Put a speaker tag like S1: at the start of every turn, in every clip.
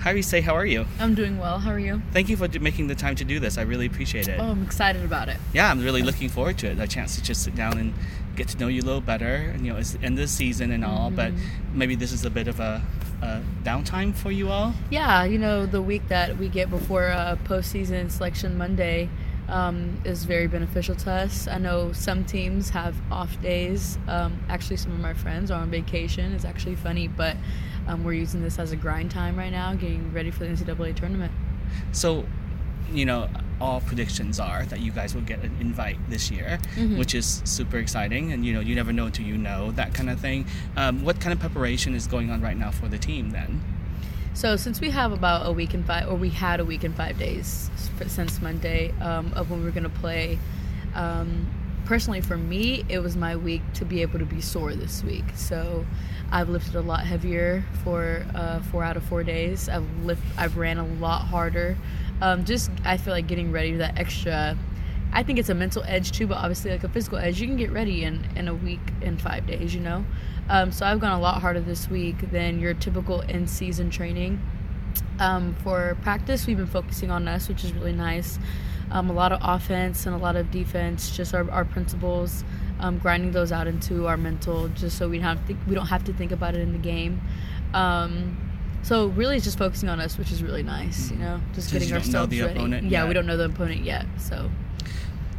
S1: Hi, Rise. How are you?
S2: I'm doing well. How are you?
S1: Thank you for making the time to do this. I really appreciate it.
S2: Oh, I'm excited about it.
S1: Yeah, I'm really looking forward to it. A chance to just sit down and get to know you a little better. And, you know, it's the end of the season and all, but
S2: Mm-hmm.
S1: maybe this is a bit of a, a downtime for you all.
S2: Yeah, you know, the week that we get before uh, postseason selection Monday um, is very beneficial to us. I know some teams have off days. Um, actually, some of my friends are on vacation. It's actually funny, but um, we're using this as a grind time right now, getting ready for the NCAA tournament.
S1: So, you know, all predictions are that you guys will get an invite this year,
S2: Mhm.
S1: which is super exciting. And, you know, you never know until you know that kind of thing. Um, what kind of preparation is going on right now for the team then?
S2: So since we have about a week and five, or we had a week and five days since Monday um, of when we were gonna play. Um, personally, for me, it was my week to be able to be sore this week. So I've lifted a lot heavier for uh, four out of four days. I've lift, I've ran a lot harder. Um, just I feel like getting ready to that extra. I think it's a mental edge too, but obviously like a physical edge, you can get ready in in a week in five days. You know. Um, so I've gone a lot harder this week than your typical in-season training. Um, for practice, we've been focusing on us, which is really nice. Um, a lot of offense and a lot of defense, just our, our principles, um, grinding those out into our mental, just so we don't have to, we don't have to think about it in the game. Um, so really, it's just focusing on us, which is really nice. You know, just getting ourselves
S1: the
S2: ready.
S1: opponent
S2: yeah,
S1: yet.
S2: we don't know the opponent yet, so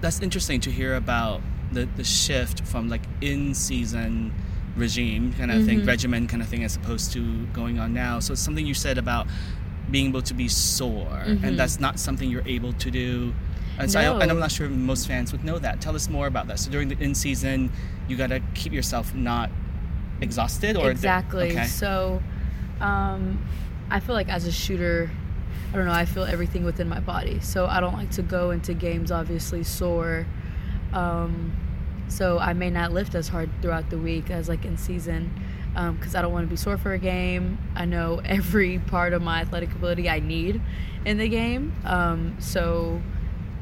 S1: that's interesting to hear about the, the shift from like in season regime kind of thing,
S2: Mhm.
S1: regimen kind of thing, as opposed to going on now. So it's something you said about being able to be sore,
S2: Mhm.
S1: and that's not something you're able to do. And, so I,
S2: No.
S1: and I'm not sure most fans would know that. Tell us more about that. So during the in season, you got to keep yourself not exhausted, or
S2: exactly.
S1: Okay.
S2: So, um, I feel like as a shooter, I don't know. I feel everything within my body, so I don't like to go into games obviously sore. Um, so I may not lift as hard throughout the week as like in season, because I don't want to be sore for a game. I know every part of my athletic ability I need in the game. Um, so.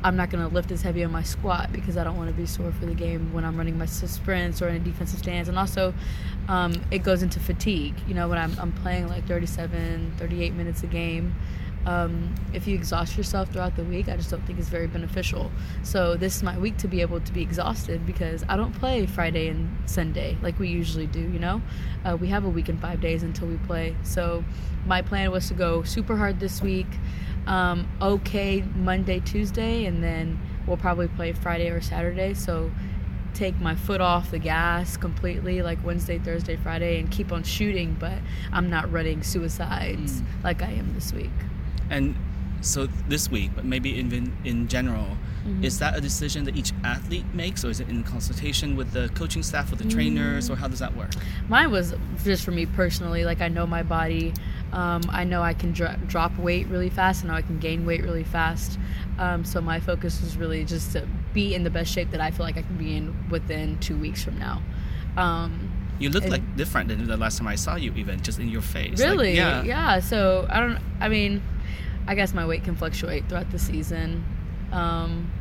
S2: I'm not going to lift as heavy on my squat because I don't want to be sore for the game when I'm running my sprints or in a defensive stance. And also, um, it goes into fatigue. You know, when I'm, I'm playing like 37, 38 minutes a game, um, if you exhaust yourself throughout the week, I just don't think it's very beneficial. So this is my week to be able to be exhausted because I don't play Friday and Sunday like we usually do. You know, uh, we have a week and five days until we play. So my plan was to go super hard this week, um, okay Monday, Tuesday, and then we'll probably play Friday or Saturday. So take my foot off the gas completely like Wednesday, Thursday, Friday and keep on shooting, but I'm not running suicides
S1: Mm.
S2: like I am this week.
S1: And so this week, but maybe in in general,
S2: Mhm.
S1: is that a decision that each athlete makes, or is it in consultation with the coaching staff, with the trainers, or how does that work?
S2: Mine was just for me personally. Like I know my body. Um, I know I can dro- drop weight really fast. and know I can gain weight really fast. Um, so my focus was really just to be in the best shape that I feel like I can be in within two weeks from now. Um,
S1: You look like different than the last time I saw you, even just in your face. Like,
S2: Really?
S1: yeah.
S2: Yeah. So I don't. I mean, I guess my weight can fluctuate throughout the season. Um,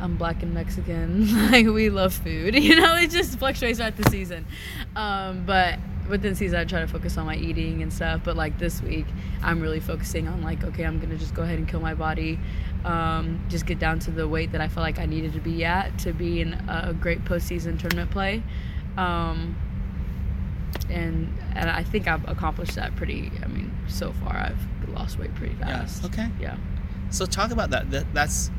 S2: I'm black and Mexican. like we love food. You know, it just fluctuates throughout the season. Um, but within season, I try to focus on my eating and stuff. But like this week, I'm really focusing on like, okay, I'm gonna just go ahead and kill my body. Um, just get down to the weight that I felt like I needed to be at to be in a great postseason tournament play. Um, and and I think I've accomplished that pretty. I mean, so far I've lost weight pretty fast.
S1: Yeah, okay.
S2: Yeah.
S1: So talk about that. that. That's,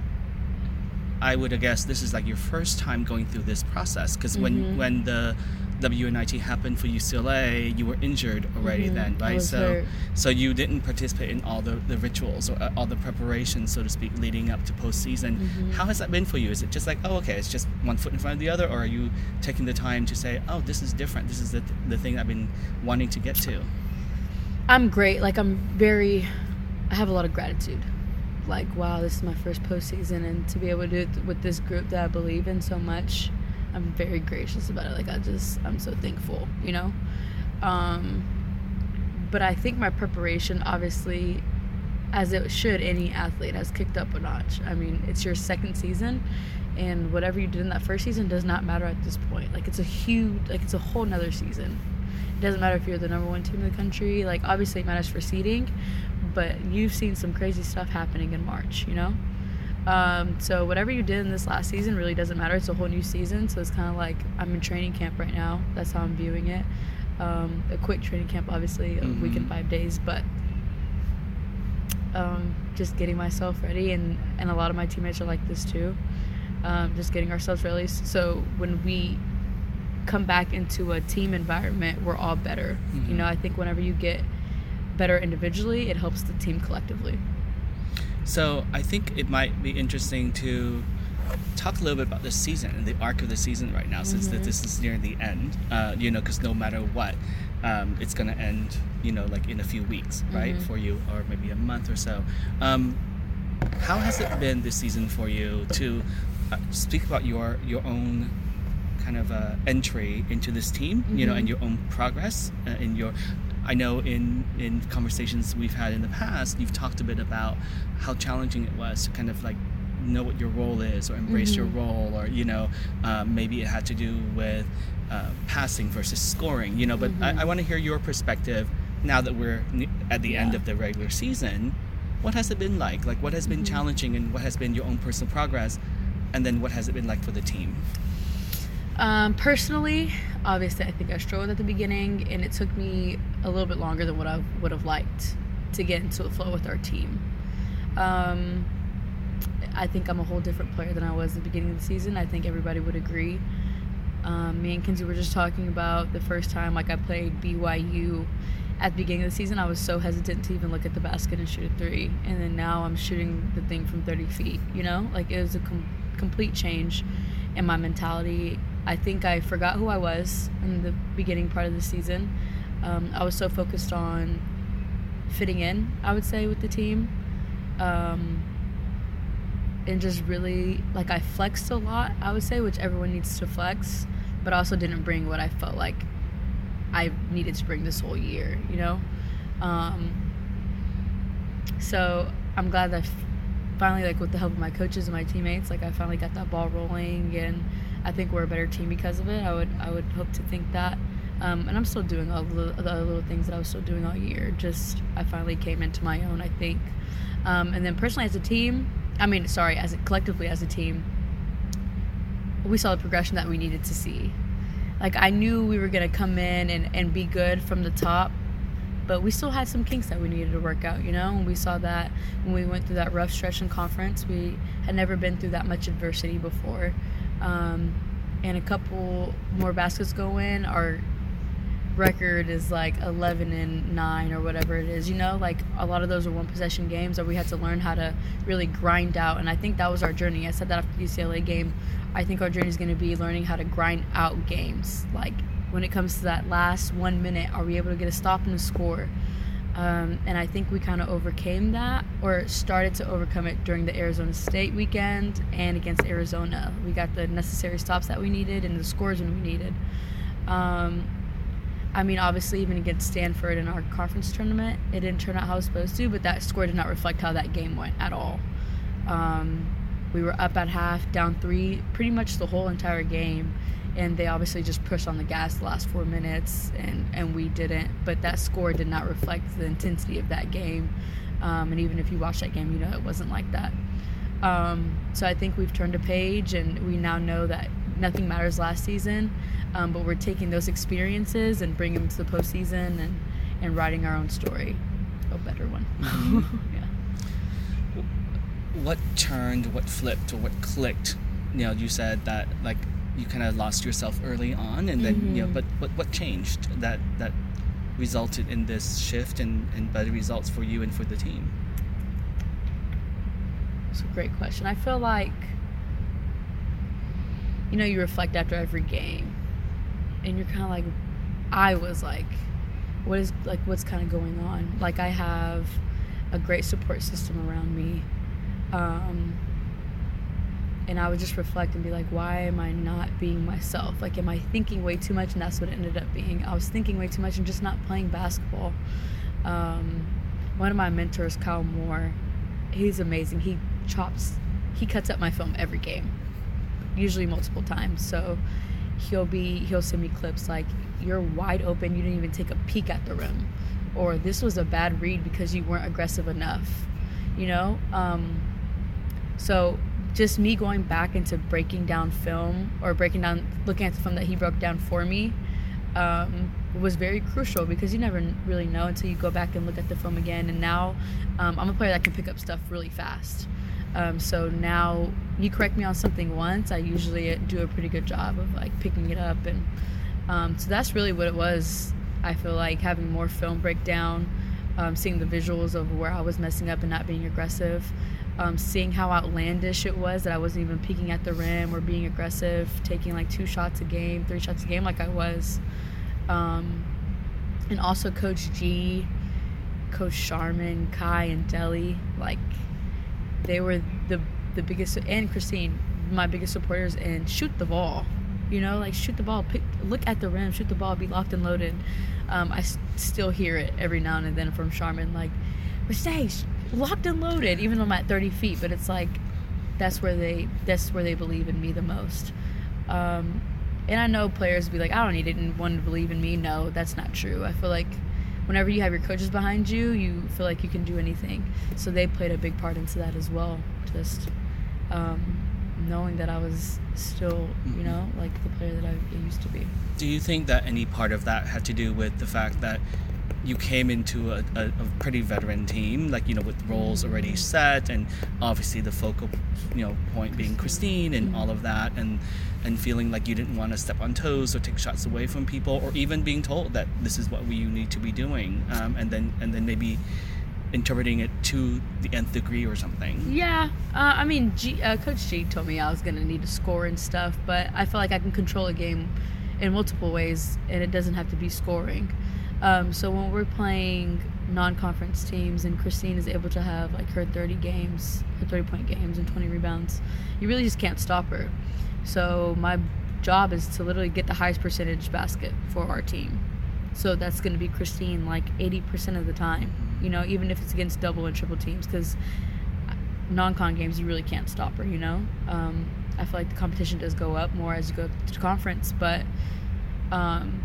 S1: I would guess this is like your first time going through this process because when
S2: Mhm.
S1: when the WNIT happened for UCLA, you were injured already
S2: Mhm.
S1: then, right? So
S2: hurt.
S1: so you didn't participate in all the, the rituals or uh, all the preparations, so to speak, leading up to postseason.
S2: Mhm.
S1: How has that been for you? Is it just like, oh, okay, it's just one foot in front of the other, or are you taking the time to say, oh, this is different. This is the, the thing I've been wanting to get to.
S2: I'm great. Like I'm very. I have a lot of gratitude. Like wow, this is my first postseason, and to be able to do it with this group that I believe in so much, I'm very gracious about it. Like I just, I'm so thankful. You know. Um, but I think my preparation, obviously, as it should any athlete, has kicked up a notch. I mean, it's your second season, and whatever you did in that first season does not matter at this point. Like it's a huge, like it's a whole nother season. It doesn't matter if you're the number one team in the country. Like obviously it matters for seeding, but you've seen some crazy stuff happening in March. You know. Um, so whatever you did in this last season really doesn't matter. It's a whole new season, so it's kind of like I'm in training camp right now. That's how I'm viewing it. Um, a quick training camp, obviously, a
S1: Mhm.
S2: week and five days, but um, just getting myself ready, and and a lot of my teammates are like this too. Um, just getting ourselves ready. So when we come back into a team environment, we're all better.
S1: Mhm.
S2: You know, I think whenever you get better individually, it helps the team collectively.
S1: So I think it might be interesting to talk a little bit about the season and the arc of the season right now, since that
S2: Mhm.
S1: this is near the end. Uh, you know, because no matter what, um, it's gonna end. You know, like in a few weeks, right,
S2: Mhm.
S1: for you, or maybe a month or so. Um, how has it been this season for you to uh, speak about your your own kind of uh, entry into this team? You know, and your own progress uh, in your. I know in in conversations we've had in the past, you've talked a bit about how challenging it was to kind of like know what your role is or embrace your
S2: Mhm.
S1: role, or you know, uh, maybe it had to do with uh, passing versus scoring. You know, but
S2: Mhm.
S1: I, I want to hear your perspective now that we're at the end of the regular season. What has it been like? Like, what has been
S2: Mhm.
S1: challenging, and what has been your own personal progress, and then what has it been like for the team?
S2: Um, personally, obviously, I think I struggled at the beginning, and it took me a little bit longer than what I would have liked to get into a flow with our team. Um, I think I'm a whole different player than I was at the beginning of the season. I think everybody would agree. Um, me and Kinsey were just talking about the first time like I played BYU at the beginning of the season. I was so hesitant to even look at the basket and shoot a three, and then now I'm shooting the thing from 30 feet. You know, like it was a com- complete change in my mentality. I think I forgot who I was in the beginning part of the season. Um, I was so focused on fitting in, I would say, with the team. Um, and just really, like, I flexed a lot, I would say, which everyone needs to flex, but also didn't bring what I felt like I needed to bring this whole year, you know? Um, so I'm glad that finally, like, with the help of my coaches and my teammates, like, I finally got that ball rolling, and I think we're a better team because of it. I would, I would hope to think that. Um, and I'm still doing all the, little things that I was still doing all year. Just I finally came into my own, I think. Um, and then personally, as a team, I mean, sorry, as a, collectively as a team, we saw the progression that we needed to see. Like I knew we were gonna come in and, and be good from the top, but we still had some kinks that we needed to work out, you know. And we saw that when we went through that rough stretch in conference. We had never been through that much adversity before, um, and a couple more baskets go in, our record is like 11 and 9 or whatever it is you know? Like a lot of those are one possession games that we had to learn how to really grind out. And i think that was our journey. I said that after the ucla game. I think our journey is going to be learning how to grind out games. Like when it comes to that last one minute are we able to get a stop and a score um, and i think we kind of overcame that or started to overcome it during the arizona state weekend and against arizona. We got the necessary stops that we needed and the scores when we needed. Um, I mean, obviously, even against Stanford in our conference tournament, it didn't turn out how it was supposed to, but that score did not reflect how that game went at all. Um, we were up at half, down three, pretty much the whole entire game, and they obviously just pushed on the gas the last four minutes, and, and we didn't. But that score did not reflect the intensity of that game. Um, and even if you watch that game, you know it wasn't like that. Um, so I think we've turned a page, and we now know that nothing matters last season. Um, but we're taking those experiences and bringing them to the postseason and, and writing our own story, a better one. Yeah.
S1: What turned, what flipped, or what clicked? You know, you said that like you kind of lost yourself early on, and then you know,
S2: Mhm.
S1: but what what changed that that resulted in this shift and, and better results for you and for the team?
S2: It's a great question. I feel like, you know, you reflect after every game, and you're kind of like, I was like, what is like what's kind of going on? Like I have a great support system around me, um, and I would just reflect and be like, why am I not being myself? Like, am I thinking way too much? And that's what it ended up being. I was thinking way too much and just not playing basketball. Um, one of my mentors, Kyle Moore, he's amazing. He chops, he cuts up my film every game, usually multiple times. So he'll be he'll send me clips like you're wide open, you didn't even take a peek at the rim, or this was a bad read because you weren't aggressive enough, you know. Um, so just me going back into breaking down film or breaking down looking at the film that he broke down for me um, was very crucial because you never really know until you go back and look at the film again. And now um, I'm a player that can pick up stuff really fast. Um, so now you correct me on something once, I usually do a pretty good job of like picking it up. And um, so that's really what it was. I feel like having more film breakdown, um, seeing the visuals of where I was messing up and not being aggressive. Um, seeing how outlandish it was that I wasn't even peeking at the rim or being aggressive, taking like two shots a game, three shots a game like I was. Um, and also Coach G, Coach Charmin, Kai, and Deli, like they were the the biggest, and Kristine, my biggest supporters And shoot the ball. You know, like shoot the ball, pick, look at the rim, shoot the ball, be locked and loaded. Um, I s- still hear it every now and then from Charmin, like, Mercedes, locked and loaded, even though I'm at 30 feet. But it's like that's where they that's where they believe in me the most. Um, and I know players be like, I don't need anyone to believe in me. No, that's not true. I feel like whenever you have your coaches behind you, you feel like you can do anything. So they played a big part into that as well. Just um, knowing that I was still, you know, like the player that I used to be.
S1: Do you think that any part of that had to do with the fact that you came into a, a, a pretty veteran team, like you know, with roles already set, and obviously the focal, you know, point being Kristine and all of that, and and feeling like you didn't want to step on toes or take shots away from people, or even being told that this is what we, you need to be doing, um, and then and then maybe interpreting it to the nth degree or something.
S2: Yeah, uh, I mean, G, uh, Coach G told me I was gonna need to score and stuff, but I feel like I can control a game in multiple ways, and it doesn't have to be scoring. Um, so when we're playing non-conference teams, and Kristine is able to have like her 30 games, her 30-point games, and 20 rebounds, you really just can't stop her. So my job is to literally get the highest percentage basket for our team. So that's going to be Kristine like 80% of the time, you know, even if it's against double and triple teams, because non-con games you really can't stop her, you know. Um, I feel like the competition does go up more as you go to conference, but um,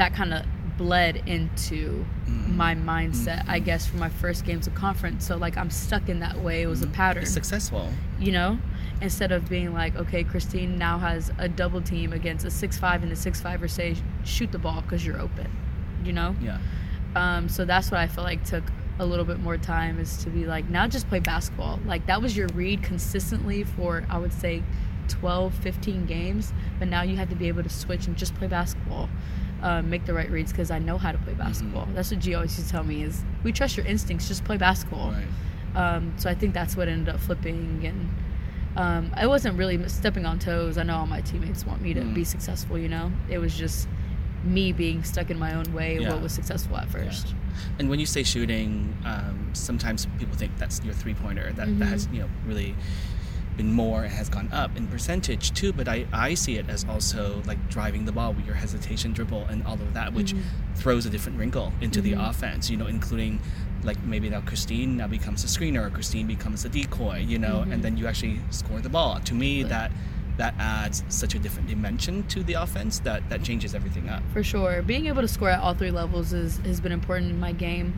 S2: that kind of bled into
S1: Mhm.
S2: my mindset, I
S1: Mhm.
S2: guess, for my first games of conference. So like I'm stuck in that way. It was a pattern
S1: It's successful.
S2: you know instead of being like okay kristine now has a double team against a six five and a six five or say shoot the ball because you're open you know
S1: Yeah.
S2: um, so that's what i feel like took a little bit more time is to be like now just play basketball like that was your read consistently for i would say 12 15 games but now you have to be able to switch and just play basketball uh, make the right reads because i know how to play basketball that's what g always used to tell me is we trust your instincts just play basketball
S1: Right.
S2: um, so I think that's what ended up flipping, and um, I wasn't really stepping on toes. I know all my teammates want me to
S1: Mm.
S2: be successful. You know, it was just me being stuck in my own way. of
S1: Yeah.
S2: What was successful at first?
S1: And when you say shooting, um, sometimes people think that's your three pointer that, that has
S2: Mhm.
S1: you know really been more and has gone up in percentage too. But I, I see it as also like driving the ball with your hesitation dribble and all of that, which
S2: Mhm.
S1: throws a different wrinkle into the
S2: Mhm.
S1: offense. You know, including like maybe now Kristine now becomes a screener or Kristine becomes a decoy. You know,
S2: Mhm.
S1: and then you actually score the ball. To me,
S2: Right.
S1: that that adds such a different dimension to the offense that that changes everything up.
S2: For sure, being able to score at all three levels is has been important in my game.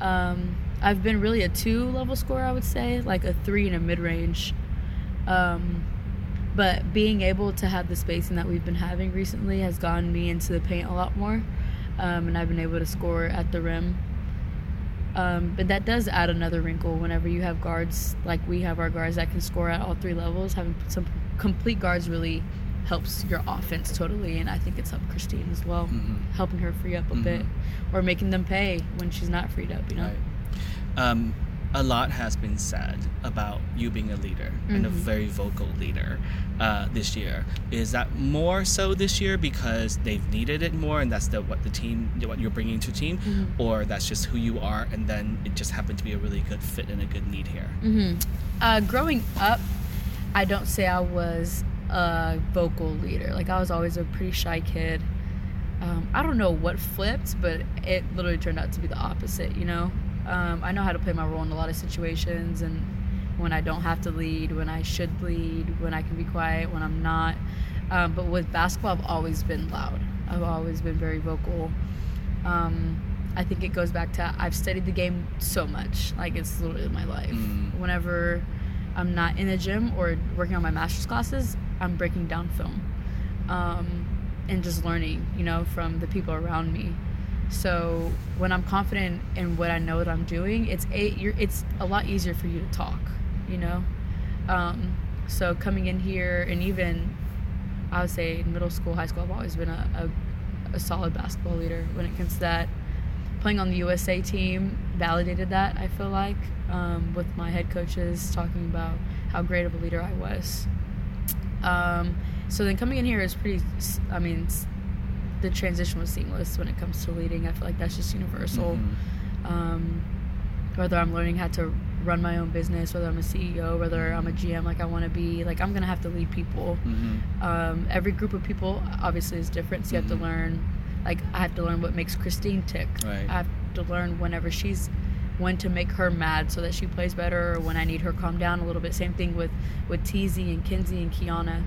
S2: Um, I've been really a two level scorer, I would say, like a three and a mid range. Um, but being able to have the spacing that we've been having recently has gotten me into the paint a lot more, um, and I've been able to score at the rim. Um, but that does add another wrinkle whenever you have guards like we have our guards that can score at all three levels. Having some complete guards really helps your offense totally, and I think it's helped Kristine as well,
S1: Mhm.
S2: helping her free up a bit,
S1: Mhm.
S2: or making them pay when she's not freed up. You know.
S1: Right. Um, a lot has been said about you being a leader and a
S2: Mhm.
S1: very vocal leader uh, this year. Is that more so this year because they've needed it more, and that's the, what the team, what you're bringing to the team,
S2: Mhm.
S1: or that's just who you are, and then it just happened to be a really good fit and a good need here.
S2: hmm Uh, growing up, I don't say I was a vocal leader. Like I was always a pretty shy kid. Um, I don't know what flipped, but it literally turned out to be the opposite. You know, um, I know how to play my role in a lot of situations, and when I don't have to lead, when I should lead, when I can be quiet, when I'm not. Um, but with basketball, I've always been loud. I've always been very vocal. Um, I think it goes back to I've studied the game so much. Like it's literally my life.
S1: Mm.
S2: Whenever I'm not in the gym or working on my master's classes, I'm breaking down film um, and just learning, you know, from the people around me. So when I'm confident in what I know that I'm doing, it's a it's a lot easier for you to talk, you know. Um, so coming in here and even I would say middle school, high school, I've always been a, a, a solid basketball leader when it comes to that. Playing on the USA team validated that, I feel like, um, with my head coaches talking about how great of a leader I was. Um, so then coming in here is pretty, I mean, the transition was seamless when it comes to leading. I feel like that's just universal.
S1: Mhm.
S2: Um, whether I'm learning how to run my own business, whether I'm a CEO, whether I'm a GM, like I want to be, like I'm gonna have to lead people.
S1: Mhm.
S2: Um, every group of people obviously is different, so you have
S1: Mhm.
S2: to learn. Like I have to learn what makes Kristine tick.
S1: Right.
S2: I have to learn whenever she's when to make her mad so that she plays better, or when I need her calm down a little bit. Same thing with with Teasy and Kinsey and Kiana.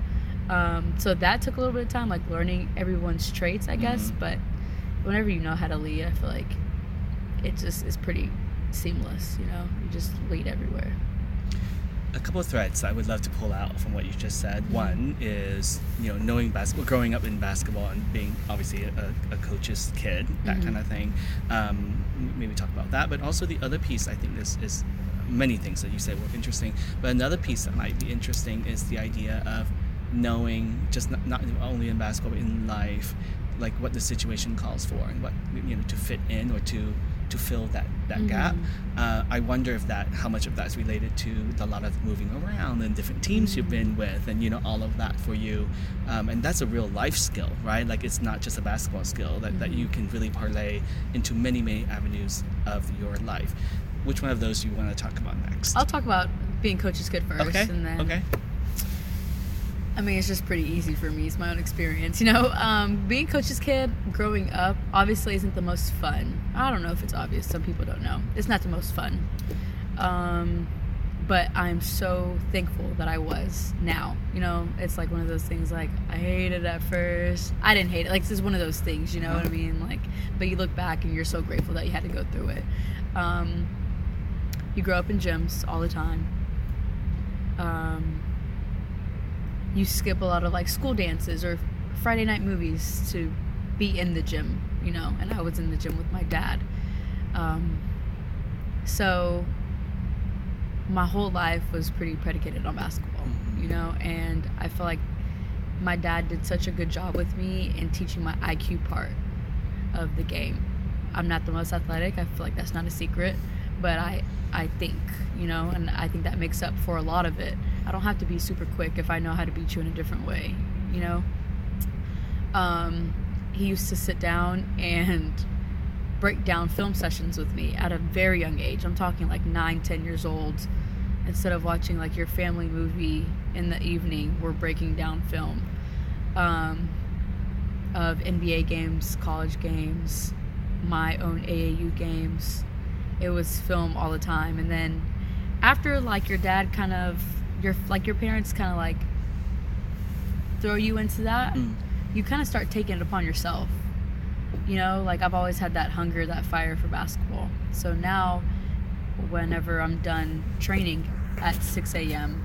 S2: Um, so that took a little bit of time, like learning everyone's traits, I guess.
S1: Mhm.
S2: But whenever you know how to lead, I feel like it just is pretty seamless. You know, you just lead everywhere.
S1: a couple of threads I would love to pull out from what you just said.
S2: Mm-hmm.
S1: One is you know knowing basketball, growing up in basketball, and being obviously a, a coach's kid, that
S2: Mhm.
S1: kind of thing. Um, maybe talk about that, but also the other piece I think is is many things that you say were interesting, but another piece that might be interesting is the idea of knowing just not, not only in basketball but in life like what the situation calls for and what you know to fit in or to to fill that that gap.
S2: Mhm.
S1: uh, I wonder if that how much of that's related to a lot of moving around and different teams you've been with and you know all of that for you. Um, and that's a real life skill right? Like it's not just a basketball skill that, that you can really parlay into many many avenues of your life. Which one of those do you want to talk about next?
S2: I'll talk about being coach's kid first,
S1: okay
S2: and then
S1: okay
S2: I mean, it's just pretty easy for me. It's my own experience, you know. Um, being coach's kid, growing up, obviously isn't the most fun. I don't know if it's obvious. Some people don't know. It's not the most fun. Um, but I'm so thankful that I was now. You know, it's like one of those things. Like I hated it at first. I didn't hate it. Like this is one of those things. You know what I mean? Like, but you look back and you're so grateful that you had to go through it. Um, you grow up in gyms all the time. Um, you skip a lot of like school dances or Friday night movies to be in the gym, you know, and I was in the gym with my dad. Um, so my whole life was pretty predicated on basketball, you know, and I feel like my dad did such a good job with me in teaching my IQ part of the game. I'm not the most athletic. I feel like that's not a secret, but I I think, you know, and I think that makes up for a lot of it. I don't have to be super quick if I know how to beat you in a different way, you know. Um, he used to sit down and break down film sessions with me at a very young age. I'm talking like nine, ten years old. Instead of watching like your family movie in the evening, we're breaking down film um, of NBA games, college games, my own AAU games. It was film all the time, and then after like your dad kind of your like your parents kind of like throw you into that,
S1: Mm.
S2: you kind of start taking it upon yourself. You know, like I've always had that hunger, that fire for basketball. So now, whenever I'm done training at 6 a.m.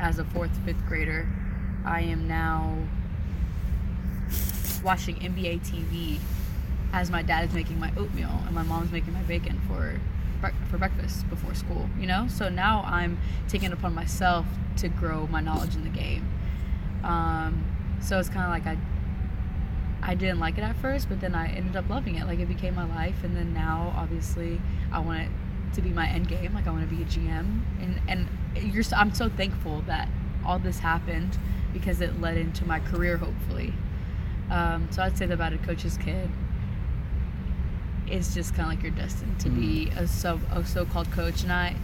S2: as a fourth, fifth grader, I am now watching NBA TV as my dad is making my oatmeal and my mom's making my bacon for for breakfast before school. You know, so now I'm taking it upon myself to grow my knowledge in the game. Um, so it's kind of like I I didn't like it at first, but then I ended up loving it. Like it became my life, and then now obviously I want it to be my end game. Like I want to be a GM, and and you're so, I'm so thankful that all this happened because it led into my career. Hopefully, um, so I'd say that about a coach's kid. It's just kind of like you're destined to be a so a so-called coach, and I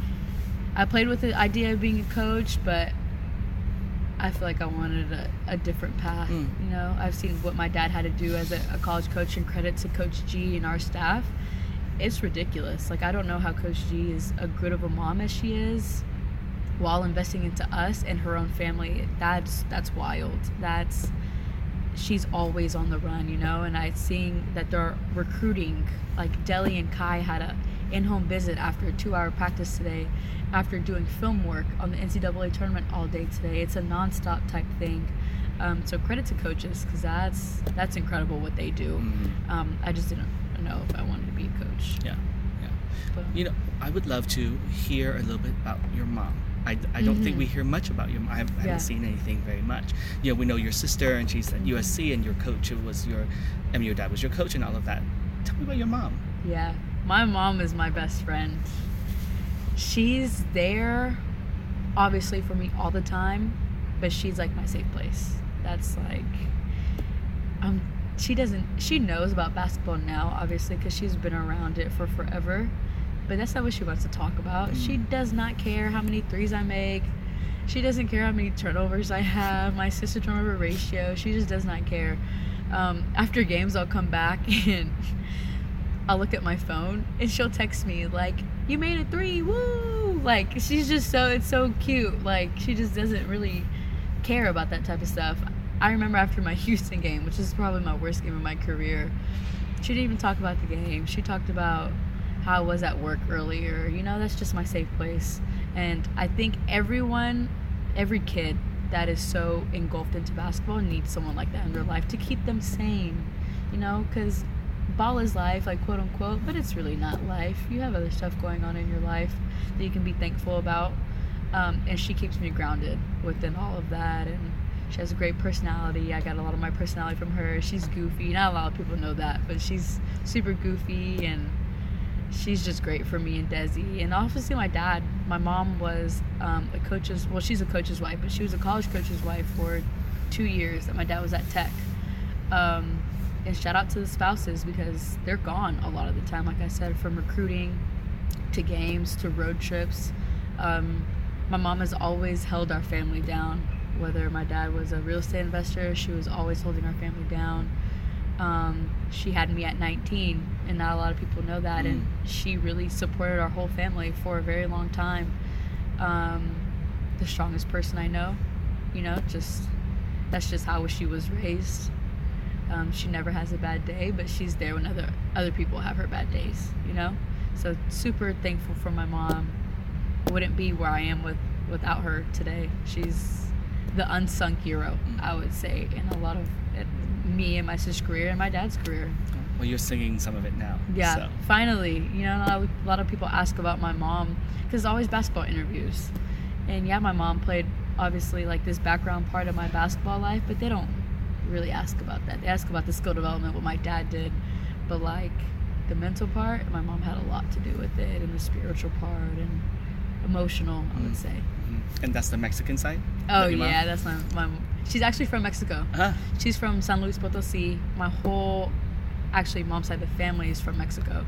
S2: I played with the idea of being a coach, but I feel like I wanted a, a different path.
S1: Mm.
S2: You know, I've seen what my dad had to do as a, a college coach, and credit to Coach G and our staff. It's ridiculous. Like I don't know how Coach G is a good of a mom as she is. while investing into us and her own family. That's that's wild. That's she's always on the run, you know. And I seeing that they're recruiting. Like Deli and Kai had a in-home visit after a two-hour practice today, after doing film work on the NCAA tournament all day today. It's a non-stop type thing. Um, so credit to coaches because that's that's incredible what they do.
S1: Mhm.
S2: Um, I just didn't know if I wanted to be a coach.
S1: Yeah, yeah.
S2: But,
S1: You know, I would love to hear a little bit about your mom. I, I don't think we hear much about you. I haven't, I
S2: Yeah.
S1: haven't seen anything very much. You know, we know your sister and she's at USC and your coach was your, I mean, your dad was your coach and all of that. Tell me about your mom.
S2: Yeah, my mom is my best friend. She's there, obviously, for me all the time, but she's like my safe place. That's like, um, she doesn't, she knows about basketball now, obviously, because she's been around it for forever, but that's not what she wants to talk about.
S1: Mm.
S2: She does not care how many threes I make. She doesn't care how many turnovers I have, my sister turnover ratio. She just does not care. Um, after games, I'll come back and I'll look at my phone and she'll text me like, "You made a three, woo!" Like she's just so it's so cute. Like she just doesn't really care about that type of stuff. I remember after my Houston game, which is probably my worst game of my career, she didn't even talk about the game. She talked about how I was at work earlier. You know, that's just my safe place. And I think everyone, every kid that is so engulfed into basketball needs someone like that in their life to keep them sane. You know, because ball is life, like quote unquote, but it's really not life. You have other stuff going on in your life that you can be thankful about. Um, and she keeps me grounded within all of that. And she has a great personality. I got a lot of my personality from her. She's goofy. Not a lot of people know that, but she's super goofy and she's just great for me and Desi. And obviously, my dad. My mom was um, a coach's. Well, she's a coach's wife, but she was a college coach's wife for two years. That my dad was at Tech. Um, and shout out to the spouses because they're gone a lot of the time. Like I said, from recruiting to games to road trips. Um, my mom has always held our family down. Whether my dad was a real estate investor, she was always holding our family down. Um, she had me at 19, and not a lot of people know that. And she really supported our whole family for a very long time. Um, the strongest person I know, you know, just that's just how she was raised. Um, she never has a bad day, but she's there when other other people have her bad days, you know. So super thankful for my mom. Wouldn't be where I am with without her today. She's the unsung hero, I would say, in a lot of me and my sister's career and my dad's career.
S1: Well, you're singing some of it now.
S2: Yeah,
S1: So.
S2: finally. You know, a lot of- a lot of people ask about my mom because it's always basketball interviews. And yeah, my mom played obviously like this background part of my basketball life, but they don't really ask about that. They ask about the skill development, what my dad did, but like the mental part, my mom had a lot to do with it, and the spiritual part and emotional, I would
S1: Mm.
S2: say.
S1: Mhm. And that's the Mexican side?
S2: Oh
S1: That
S2: yeah, that's my mom. She's actually from Mexico.
S1: Uh-huh.
S2: She's from San Luis Potosí. My whole, actually, mom's side of the family is from Mexico.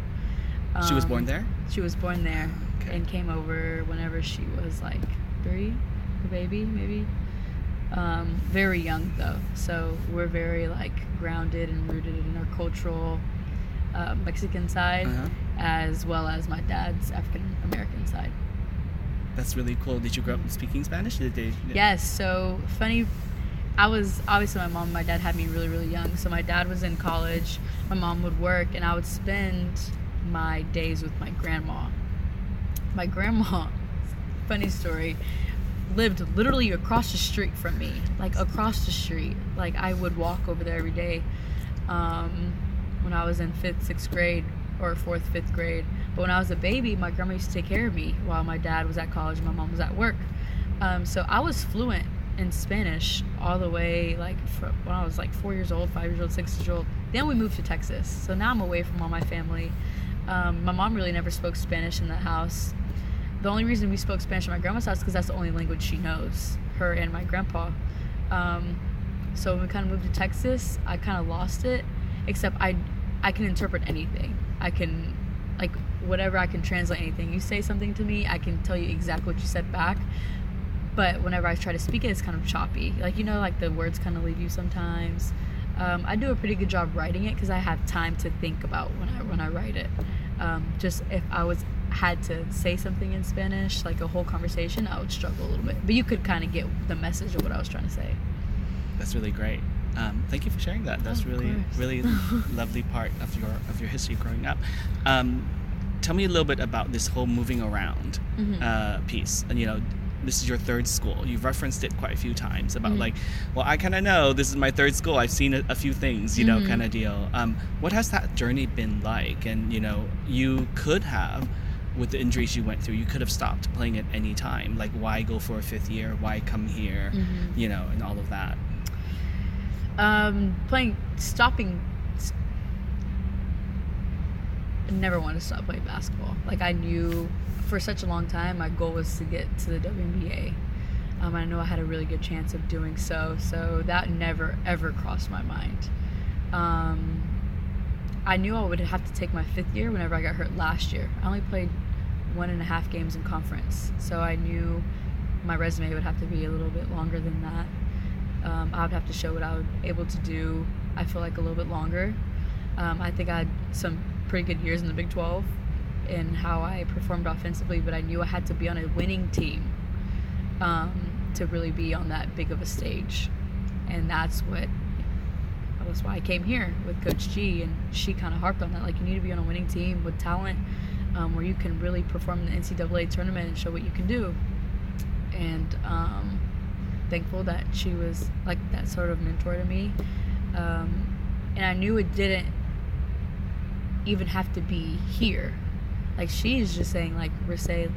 S1: She was
S2: Um,
S1: born there?
S2: She was born there
S1: Okay.
S2: and came over whenever she was like three, a baby maybe. Um, very young though, so we're very like grounded and rooted in our cultural uh, Mexican side,
S1: Uh-huh.
S2: as well as my dad's African American side.
S1: That's really cool. Did you grow up speaking Spanish? Did they?
S2: Yes. So funny. I was obviously my mom and my dad had me really really young. So my dad was in college. My mom would work, and I would spend my days with my grandma. My grandma, funny story, lived literally across the street from me, like across the street. Like I would walk over there every day. Um, when I was in fifth, sixth grade, or fourth, fifth grade. But when I was a baby, my grandma used to take care of me while my dad was at college and my mom was at work. Um, so I was fluent in Spanish all the way like when I was like four years old, five years old, six years old. Then we moved to Texas. So now I'm away from all my family. Um, my mom really never spoke Spanish in the house. The only reason we spoke Spanish at my grandma's house because that's the only language she knows, her and my grandpa. Um, so when we kind of moved to Texas, I kind of lost it. Except I, I can interpret anything. I can, like whatever I can translate anything. You say something to me, I can tell you exactly what you said back. But whenever I try to speak it, it's kind of choppy. Like you know, like the words kind of leave you sometimes. Um, I do a pretty good job writing it because I have time to think about when I when I write it. Um, just if I was had to say something in Spanish, like a whole conversation, I would struggle a little bit. But you could kind of get the message of what I was trying to say.
S1: That's really great. Um, thank you for sharing that. That's
S2: Oh,
S1: really, really lovely part of your of your history growing up. Um, tell me a little bit about this whole moving around
S2: Mhm.
S1: uh, piece. And you know, this is your third school. You've referenced it quite a few times about
S2: Mhm.
S1: like, well, I kind of know this is my third school. I've seen a, a few things, you know,
S2: Mhm.
S1: kind of deal. Um, what has that journey been like? And you know, you could have. With the injuries you went through, you could have stopped playing at any time. Like, why go for a fifth year? Why come here?
S2: Mhm.
S1: You know, and all of that.
S2: Um, playing, stopping. Never wanted to stop playing basketball. Like I knew for such a long time, my goal was to get to the WNBA. Um, I know I had a really good chance of doing so, so that never ever crossed my mind. Um, I knew I would have to take my fifth year whenever I got hurt last year. I only played one and a half games in conference, so I knew my resume would have to be a little bit longer than that. Um, I would have to show what I was able to do. I feel like a little bit longer. Um, I think I had some pretty good years in the Big 12 and how I performed offensively, but I knew I had to be on a winning team um, to really be on that big of a stage, and that's what that was why I came here with Coach G, and she kind of harped on that. Like, you need to be on a winning team with talent, um, where you can really perform in the NCAA tournament and show what you can do. And um, thankful that she was like that sort of mentor to me. Um, and I knew it didn't even have to be here. Like she's just saying, like we're saying,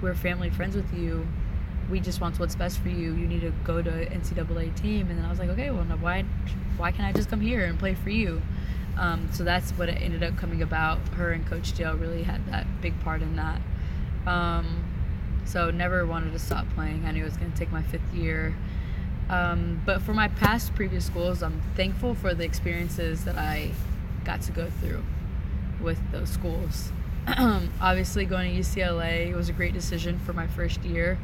S2: we're family friends with you. We just want what's best for you. You need to go to NCAA team. And then I was like, okay, well, no, why, why can't I just come here and play for you? Um, so that's what it ended up coming about. Her and Coach Dale really had that big part in that. Um, so never wanted to stop playing. I knew it was going to take my fifth year. Um, but for my past previous schools, I'm thankful for the experiences that I got to go through with those schools. Obviously, going to UCLA was a great decision for my first year.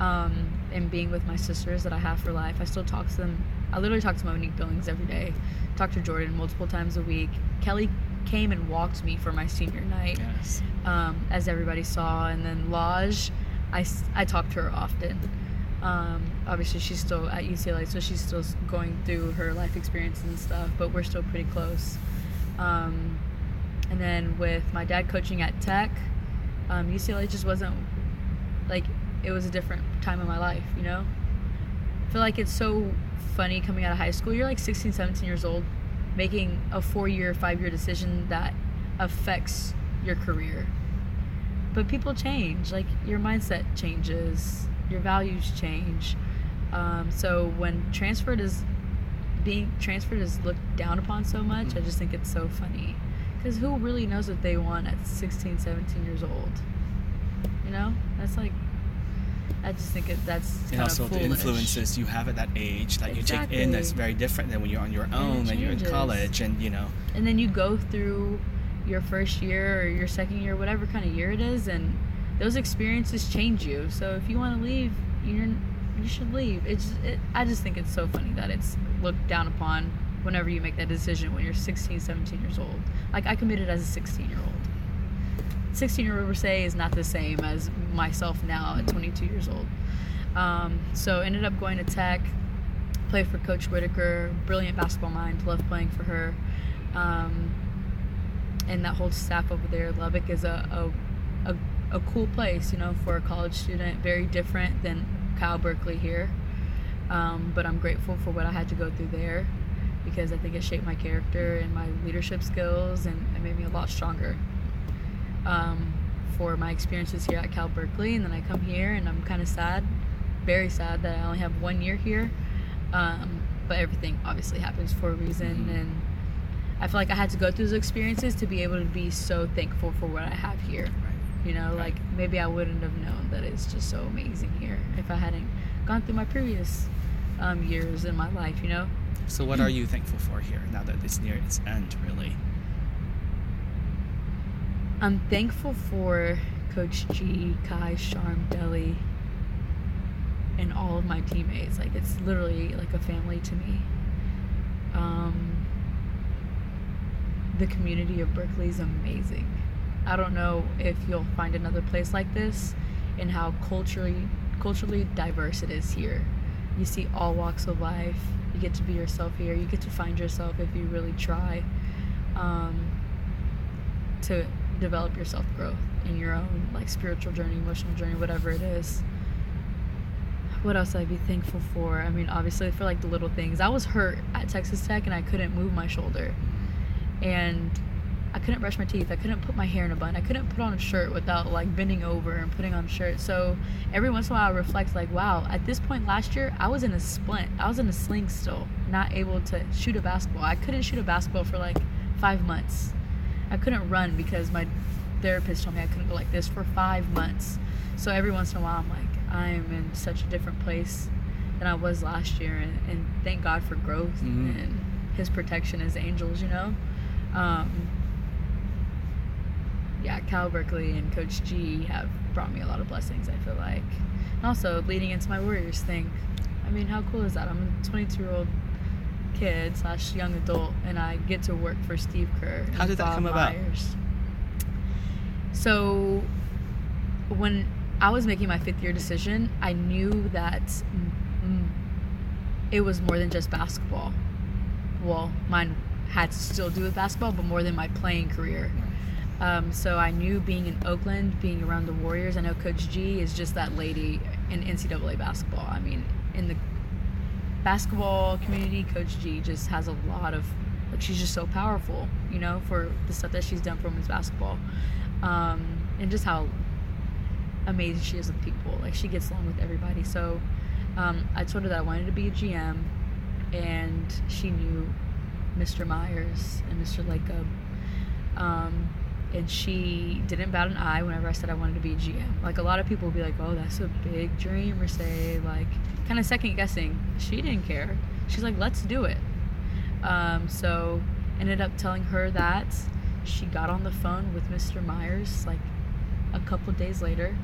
S2: Um, and being with my sisters that I have for life, I still talk to them. I literally talk to Monique Billings every day. Talk to Jordan multiple times a week. Kelly came and walked me for my senior night
S1: Yes.
S2: um, as everybody saw. And then Lodge, I talk to her often. Um, obviously, she's still at UCLA, so she's still going through her life experience and stuff, but we're still pretty close. Um, and then with my dad coaching at Tech, um, UCLA just wasn't like it was a different time in my life, you know? I feel like it's so funny coming out of high school. You're like 16, 17 years old, making a four year, five year decision that affects your career. But people change, like your mindset changes, your values change. Um, so when transferred is being transferred is looked down upon so much, I just think it's so funny. Because who really knows what they want at 16, 17 years old? You know? That's like, I just think it, that's kind
S1: and also
S2: of
S1: the influences you have at that age that you take in that's very different than when you're on your own and you're in college and you know
S2: and then you go through your first year or your second year, whatever kind of year it is, and those experiences change you. So if you want to leave, you're you should leave. It's it, I just think it's so funny that it's looked down upon whenever you make that decision when you're 16, 17 years old. Like I committed as a 16 year old. 16 year old say is not the same as myself now at 22 years old. Um, so ended up going to Tech, played for Coach Whitaker, brilliant basketball mind, love playing for her. Um, and that whole staff over there, Lubbock is a, a, a, a cool place, you know, for a college student, very different than Cal Berkeley here. Um, but I'm grateful for what I had to go through there because I think it shaped my character and my leadership skills and it made me a lot stronger um, for my experiences here at Cal Berkeley. And then I come here and I'm kind of sad, very sad that I only have one year here. Um, but everything obviously happens for a reason.
S1: Mhm.
S2: And I feel like I had to go through those experiences to be able to be so thankful for what I have here. You know,
S1: Right.
S2: like maybe I wouldn't have known that it's just so amazing here if I hadn't gone through my previous um, years in my life, you know?
S1: So what are you thankful for here now that it's near its end really
S2: I'm thankful for Coach G, Kai, Sharm, Deli, and all of my teammates. Like it's literally like a family to me. Um, the community of Berkeley is amazing. I don't know if you'll find another place like this and how culturally culturally diverse it is here. You see all walks of life. You get to be yourself here. You get to find yourself if you really try um, to develop your self growth in your own like spiritual journey, emotional journey, whatever it is. What else I'd be thankful for? I mean, obviously for like the little things. I was hurt at Texas Tech and I couldn't move my shoulder, and I couldn't brush my teeth. I couldn't put my hair in a bun. I couldn't put on a shirt without like bending over and putting on a shirt. So every once in a while, I reflect like, wow, at this point last year, I was in a splint. I was in a sling still, not able to shoot a basketball. I couldn't shoot a basketball for like five months. I couldn't run because my therapist told me I couldn't go like this for five months. So every once in a while, I'm like, I am in such a different place than I was last year, and, and thank God for growth
S1: Mhm.
S2: and His protection as angels, you know. Um, yeah, Cal Berkeley and Coach G have brought me a lot of blessings. I feel like, and also leading into my Warriors thing. I mean, how cool is that? I'm a 22 year old kid slash young adult, and I get to work for Steve Kerr. and
S1: How did that
S2: Bob
S1: come about?
S2: Myers. So, when I was making my fifth year decision, I knew that it was more than just basketball. Well, mine had to still do with basketball, but more than my playing career. Um, so I knew being in Oakland, being around the Warriors. I know Coach G is just that lady in NCAA basketball. I mean, in the basketball community, Coach G just has a lot of like she's just so powerful, you know, for the stuff that she's done for women's basketball, um, and just how amazing she is with people. Like she gets along with everybody. So um, I told her that I wanted to be a GM, and she knew Mr. Myers and Mr. Lacob. Um, and she didn't bat an eye whenever I said I wanted to be a GM. Like a lot of people would be like, "Oh, that's a big dream," or say like, kind of second guessing. She didn't care. She's like, "Let's do it." Um, so ended up telling her that. She got on the phone with Mr. Myers like a couple days later,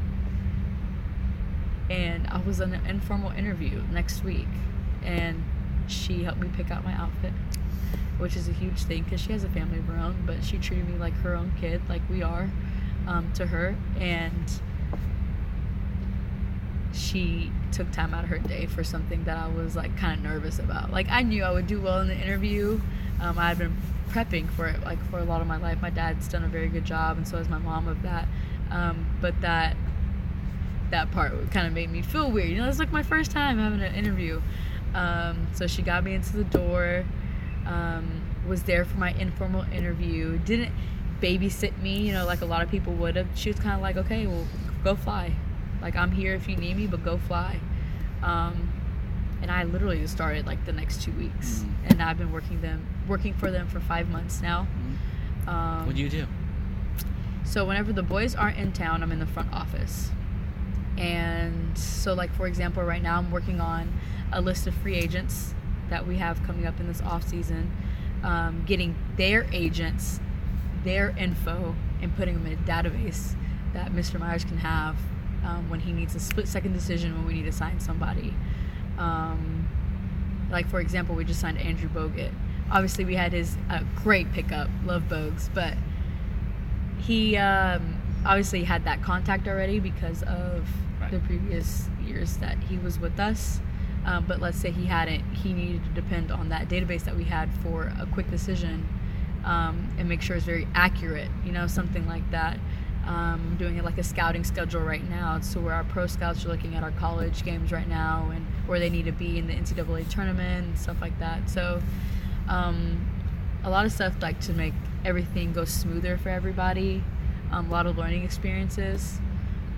S2: and I was in an informal interview next week, and she helped me pick out my outfit which is a huge thing because she has a family of her own, but she treated me like her own kid, like we are um, to her. And she took time out of her day for something that I was like kind of nervous about. Like I knew I would do well in the interview. Um, I had been prepping for it like for a lot of my life. My dad's done a very good job, and so has my mom of that. Um, but that that part kind of made me feel weird. You know, it's like my first time having an interview. Um, so she got me into the door um, was there for my informal interview. Didn't babysit me, you know, like a lot of people would have. She was kind of like, okay, well, go fly. Like I'm here if you need me, but go fly. Um, and I literally just started like the next two weeks,
S1: Mm.
S2: and I've been working them, working for them for five months now.
S1: Mhm.
S2: Um,
S1: What do you do?
S2: so whenever the boys aren't in town, I'm in the front office. And so like for example, right now I'm working on a list of free agents that we have coming up in this off season, um, getting their agents, their info, and putting them in a database that Mr. Myers can have um, when he needs a split second decision when we need to sign somebody. Um, like for example, we just signed Andrew Bogut. Obviously, we had his uh, great pickup, love Bogues, but he um, obviously had that contact already because of
S1: Right.
S2: the previous years that he was with us. Um, but let's say he hadn't, he needed to depend on that database that we had for a quick decision um, and make sure it's very accurate, you know, something like that. Um, doing it like a scouting schedule right now, so where our pro scouts are looking at our college games right now and where they need to be in the NCAA tournament and stuff like that. So, um, a lot of stuff like to make everything go smoother for everybody. Um, a lot of learning experiences,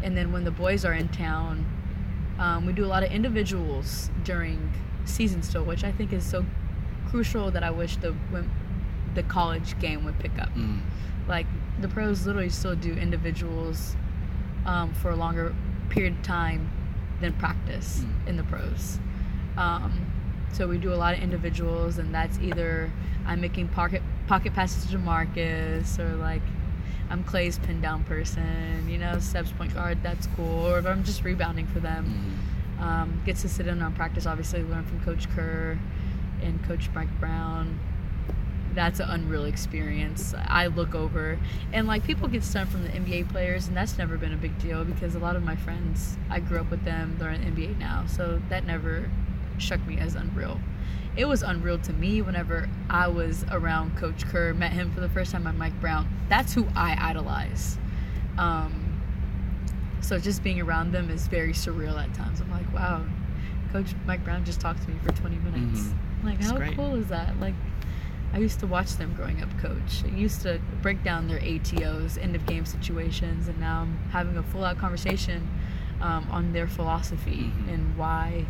S2: and then when the boys are in town, um, we do a lot of individuals during season still, which I think is so crucial that I wish the the college game would pick up.
S1: Mm.
S2: Like the pros literally still do individuals um, for a longer period of time than practice
S1: Mm.
S2: in the pros. Um, so we do a lot of individuals, and that's either I'm making pocket pocket passes to Marcus, or like I'm Clay's pin down person. You know, Seb's point guard. That's cool. Or if I'm just rebounding for them,
S1: Mm.
S2: um, gets to sit in on practice. Obviously, learn from Coach Kerr and Coach Mike Brown. that's an unreal experience. I look over and like people get stunned from the NBA players, and that's never been a big deal because a lot of my friends, I grew up with them, they're in the NBA now, so that never struck me as unreal. It was unreal to me whenever I was around Coach Kerr, met him for the first time at Mike Brown. That's who I idolize. Um, so just being around them is very surreal at times. I'm like, wow, Coach Mike Brown just talked to me for 20 minutes.
S1: Mhm.
S2: Like,
S1: That's
S2: how
S1: great.
S2: cool is that? Like, I used to watch them growing up, coach. I used to break down their ATOs, end of game situations, and now I'm having a full out conversation um, on their philosophy
S1: Mhm.
S2: and why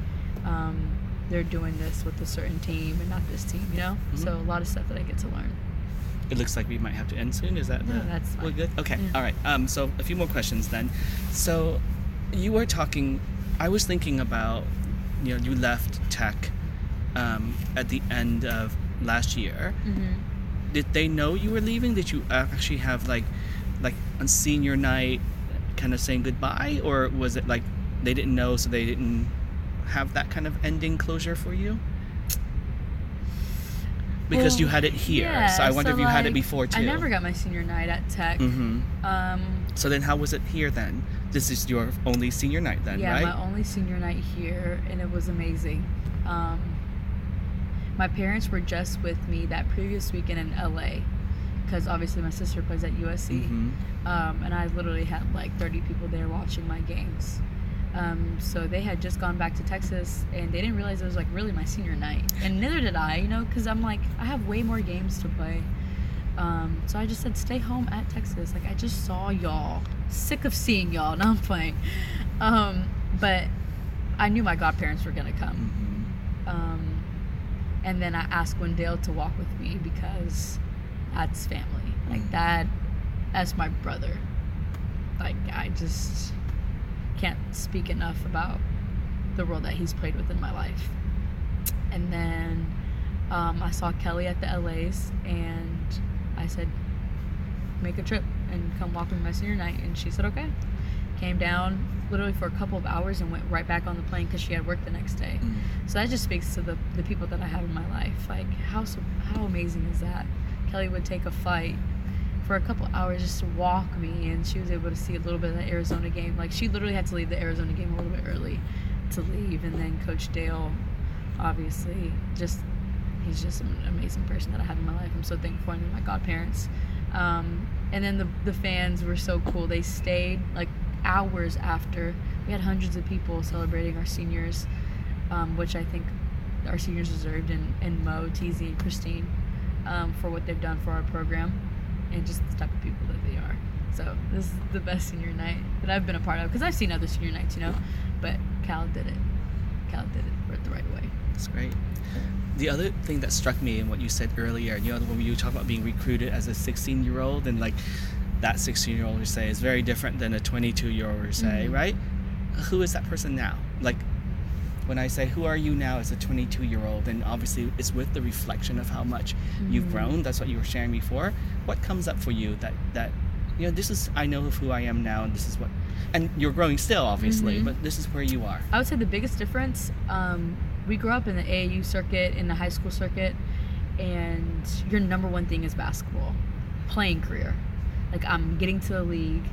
S2: um, they're doing this with a certain team and not this team, you know?
S1: Mhm.
S2: So, a lot of stuff that I get to learn.
S1: It looks like we might have to end soon. Is that
S2: No,
S1: the,
S2: that's
S1: we're good? Okay.
S2: Yeah.
S1: All right. Um, so a few more questions then. So you were talking. I was thinking about, you know, you left tech um, at the end of last year.
S2: Mm-hmm.
S1: Did they know you were leaving? Did you actually have like, like on senior night, kind of saying goodbye, or was it like they didn't know, so they didn't have that kind of ending closure for you? Because
S2: Well,
S1: you had it here, so I wonder if you had it before too.
S2: I never got my senior night at Tech.
S1: Mm-hmm.
S2: Um,
S1: So then, how was it here then? This is your only senior night then,
S2: yeah,
S1: right?
S2: my only senior night here, and it was amazing. Um, my parents were just with me that previous weekend in LA, because obviously my sister plays at USC,
S1: Mhm.
S2: um, and I literally had like 30 people there watching my games. Um, so they had just gone back to Texas, and they didn't realize it was like really my senior night, and neither did I, you know, because I'm like I have way more games to play. Um, so I just said, stay home at Texas. Like I just saw y'all, sick of seeing y'all. Now I'm playing, um, but I knew my godparents were gonna come.
S1: Mhm.
S2: Um, and then I asked Wendell to walk with me because that's family. Like
S1: Mhm.
S2: that, that's my brother. Like I just can't speak enough about the role that he's played within my life. And then um, I saw Kelly at the LA's, and I said, make a trip and come walk with me my senior night. And she said, okay. Came down literally for a couple of hours and went right back on the plane because she had work the next day.
S1: Mm.
S2: So that just speaks to the, the people that I have in my life. Like how so- how amazing is that? Kelly would take a flight for a couple hours just to walk me, and she was able to see a little bit of the Arizona game. Like she literally had to leave the Arizona game a little bit early to leave, and then Coach Dale, obviously, just he's just an amazing person that I have in my life. I'm so thankful and my godparents. Um, and then the the fans were so cool. They stayed like hours after. We had hundreds of people celebrating our seniors, um, which I think our seniors deserved, and, and Mo, Teasy, and Kristine um, for what they've done for our program, and just the type of people that they are. So this is the best senior night that I've been a part of because I've seen other senior nights, you know, but Cal did it. Cal did it the right way.
S1: That's great. The other thing that struck me in what you said earlier, you know, when you talk about being recruited as a 16 year old, and like that 16 year old would say is very different than a 22 year old would say,
S2: Mhm.
S1: right? Who is that person now? Like, when I say, Who are you now as a 22 year old? And obviously, it's with the reflection of how much you've
S2: Mhm.
S1: grown. That's what you were sharing before. What comes up for you that, that, you know, this is, I know of who I am now, and this is what, and you're growing still, obviously,
S2: Mhm.
S1: but this is where you are.
S2: I would say the biggest difference. Um, we grew up in the AAU circuit, in the high school circuit, and your number one thing is basketball, playing career. Like I'm getting to the league,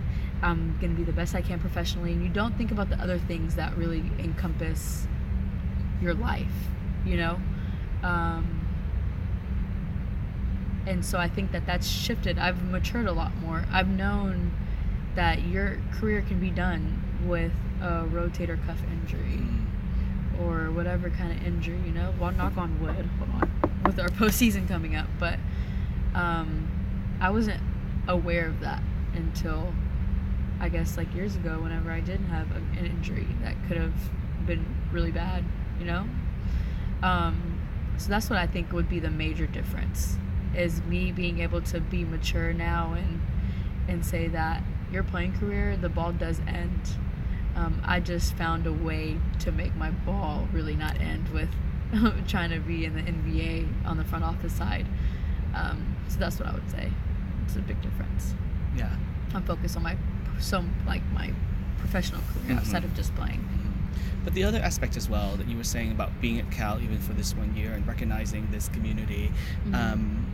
S2: I'm gonna be the best I can professionally, and you don't think about the other things that really encompass your life, you know. Um, and so I think that that's shifted. I've matured a lot more. I've known that your career can be done with a rotator cuff injury or whatever kind of injury, you know. Well, knock on wood. Hold on, with our postseason coming up, but um, I wasn't aware of that until I guess like years ago, whenever I did have an injury that could have been really bad, you know. Um, so that's what I think would be the major difference is me being able to be mature now and and say that your playing career, the ball does end. Um, I just found a way to make my ball really not end with trying to be in the NBA on the front office side. Um, so that's what I would say. It's a big difference.
S1: Yeah.
S2: I'm focused on my some like my professional career
S1: Mhm.
S2: outside of just playing.
S1: But the other aspect as well that you were saying about being at Cal even for this one year and recognizing this community,
S2: Mhm.
S1: um,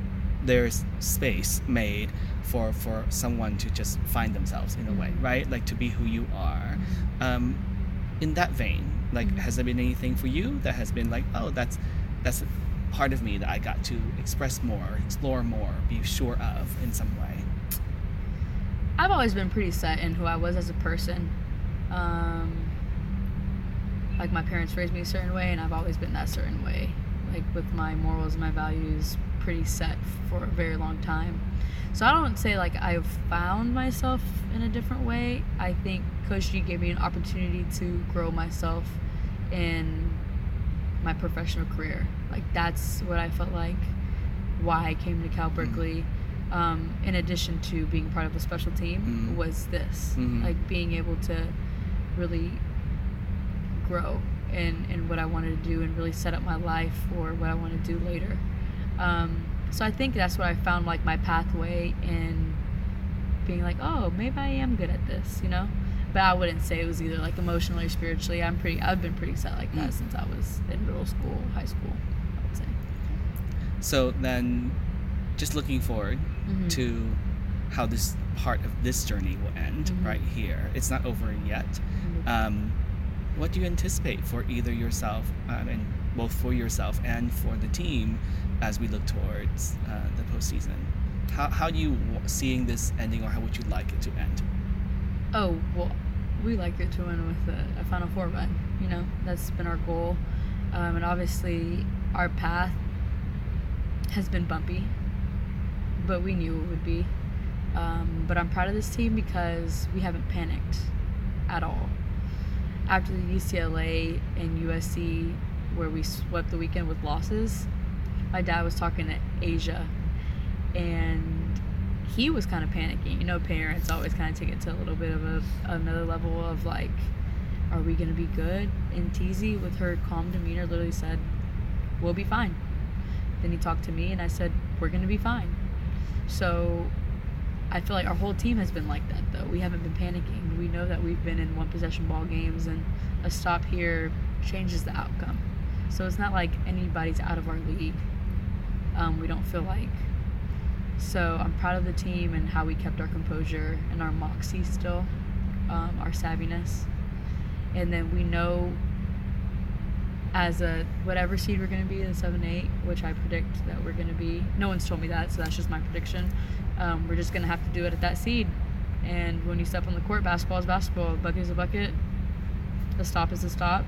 S1: there's space made for for someone to just find themselves in a way,
S2: Mhm.
S1: right? Like to be who you are. Um, in that vein, like,
S2: Mhm.
S1: has there been anything for you that has been like, oh, that's that's a part of me that I got to express more, explore more, be sure of in some way?
S2: I've always been pretty set in who I was as a person. Um, like my parents raised me a certain way, and I've always been that certain way. Like with my morals and my values, pretty set for a very long time. So I don't say like I've found myself in a different way. I think Coach G gave me an opportunity to grow myself in my professional career. Like that's what I felt like why I came to Cal Berkeley. Um, in addition to being part of a special team,
S1: Mm.
S2: was this
S1: Mhm.
S2: like being able to really grow in, in what I wanted to do and really set up my life for what I want to do later. Um, so I think that's what I found like my pathway in being like, oh, maybe I am good at this, you know. But I wouldn't say it was either like emotionally or spiritually. I'm pretty. I've been pretty set like that
S1: Mm.
S2: since I was in middle school, high school. I would say.
S1: So then, just looking forward
S2: Mhm.
S1: to how this part of this journey will end
S2: Mhm.
S1: right here. It's not over yet.
S2: Mhm.
S1: Um, what do you anticipate for either yourself, I mean, both for yourself and for the team, as we look towards uh, the postseason? How how do you seeing this ending, or how would you like it to end?
S2: Oh well, we like it to win with a, a Final Four run. You know, that's been our goal, um, and obviously our path has been bumpy, but we knew it would be. Um, but I'm proud of this team because we haven't panicked at all. After the UCLA and USC, where we swept the weekend with losses, my dad was talking to Asia, and he was kind of panicking. You know, parents always kind of take it to a little bit of a another level of like, are we gonna be good? And Teasy, with her calm demeanor, literally said, "We'll be fine." Then he talked to me, and I said, "We're gonna be fine." So, I feel like our whole team has been like that, though. We haven't been panicking. We know that we've been in one possession ball games, and a stop here changes the outcome. So it's not like anybody's out of our league. Um, we don't feel like. So I'm proud of the team and how we kept our composure and our moxie still, um, our savviness. And then we know as a whatever seed we're going to be, the 7 8, which I predict that we're going to be. No one's told me that, so that's just my prediction. Um, we're just going to have to do it at that seed. And when you step on the court, basketball is basketball, bucket is a bucket, the stop is a stop.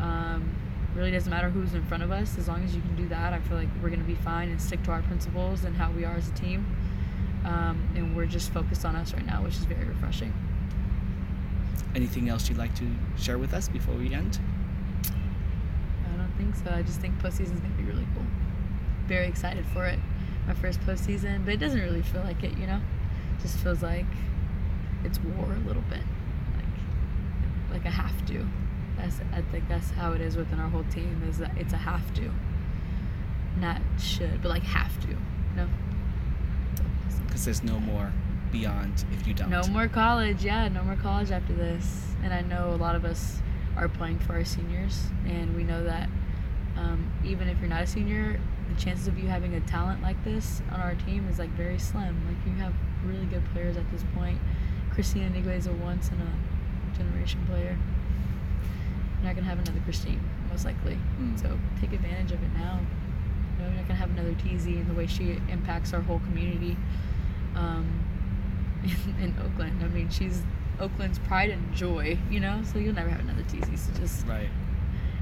S2: Um, really doesn't matter who's in front of us. As long as you can do that i feel like we're going to be fine and stick to our principles and how we are as a team. Um, and we're just focused on us right now which is very refreshing.
S1: Anything else you'd like to share with us before we end?
S2: i don't think so. I just think postseason's going to be really cool. Very excited for it my first postseason but it doesn't really feel like it you know it just feels like it's war a little bit like like a have to that's i think that's how it is within our whole team is that it's a have to not should but like have to you know?
S1: Because there's no more beyond if you don't.
S2: No more college, yeah, no more college after this. And I know a lot of us are playing for our seniors, and we know that um, even if you're not a senior, the chances of you having a talent like this on our team is like very slim. Like you have really good players at this point. Kristine Anigwe is a once in a generation player. You're not gonna have another Kristine, most likely.
S1: Mm.
S2: So take advantage of it now. You know, you're not gonna have another TZ and the way she impacts our whole community um, in, in Oakland. I mean, she's Oakland's pride and joy, you know. So you'll never have another TZ. So just
S1: Right.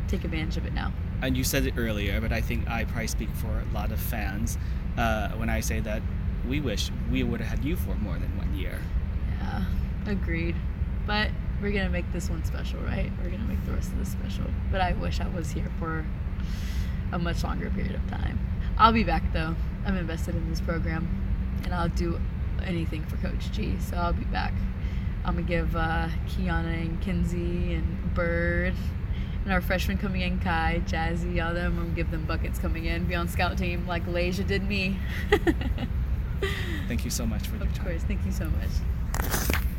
S2: take advantage of it now.
S1: And you said it earlier, but I think I probably speak for a lot of fans uh, when I say that we wish we would have had you for more than one year.
S2: Yeah, agreed. But we're gonna make this one special, right? We're gonna make the rest of this special. But I wish I was here for a much longer period of time. I'll be back though. I'm invested in this program, and I'll do anything for Coach G. So I'll be back. I'm gonna give uh, Kiana and Kinsey and Bird and our freshmen coming in, Kai, Jazzy, all them. Gonna give them buckets coming in. Be on scout team like Leja did me.
S1: Thank you so much for your
S2: of course. Thank you so much.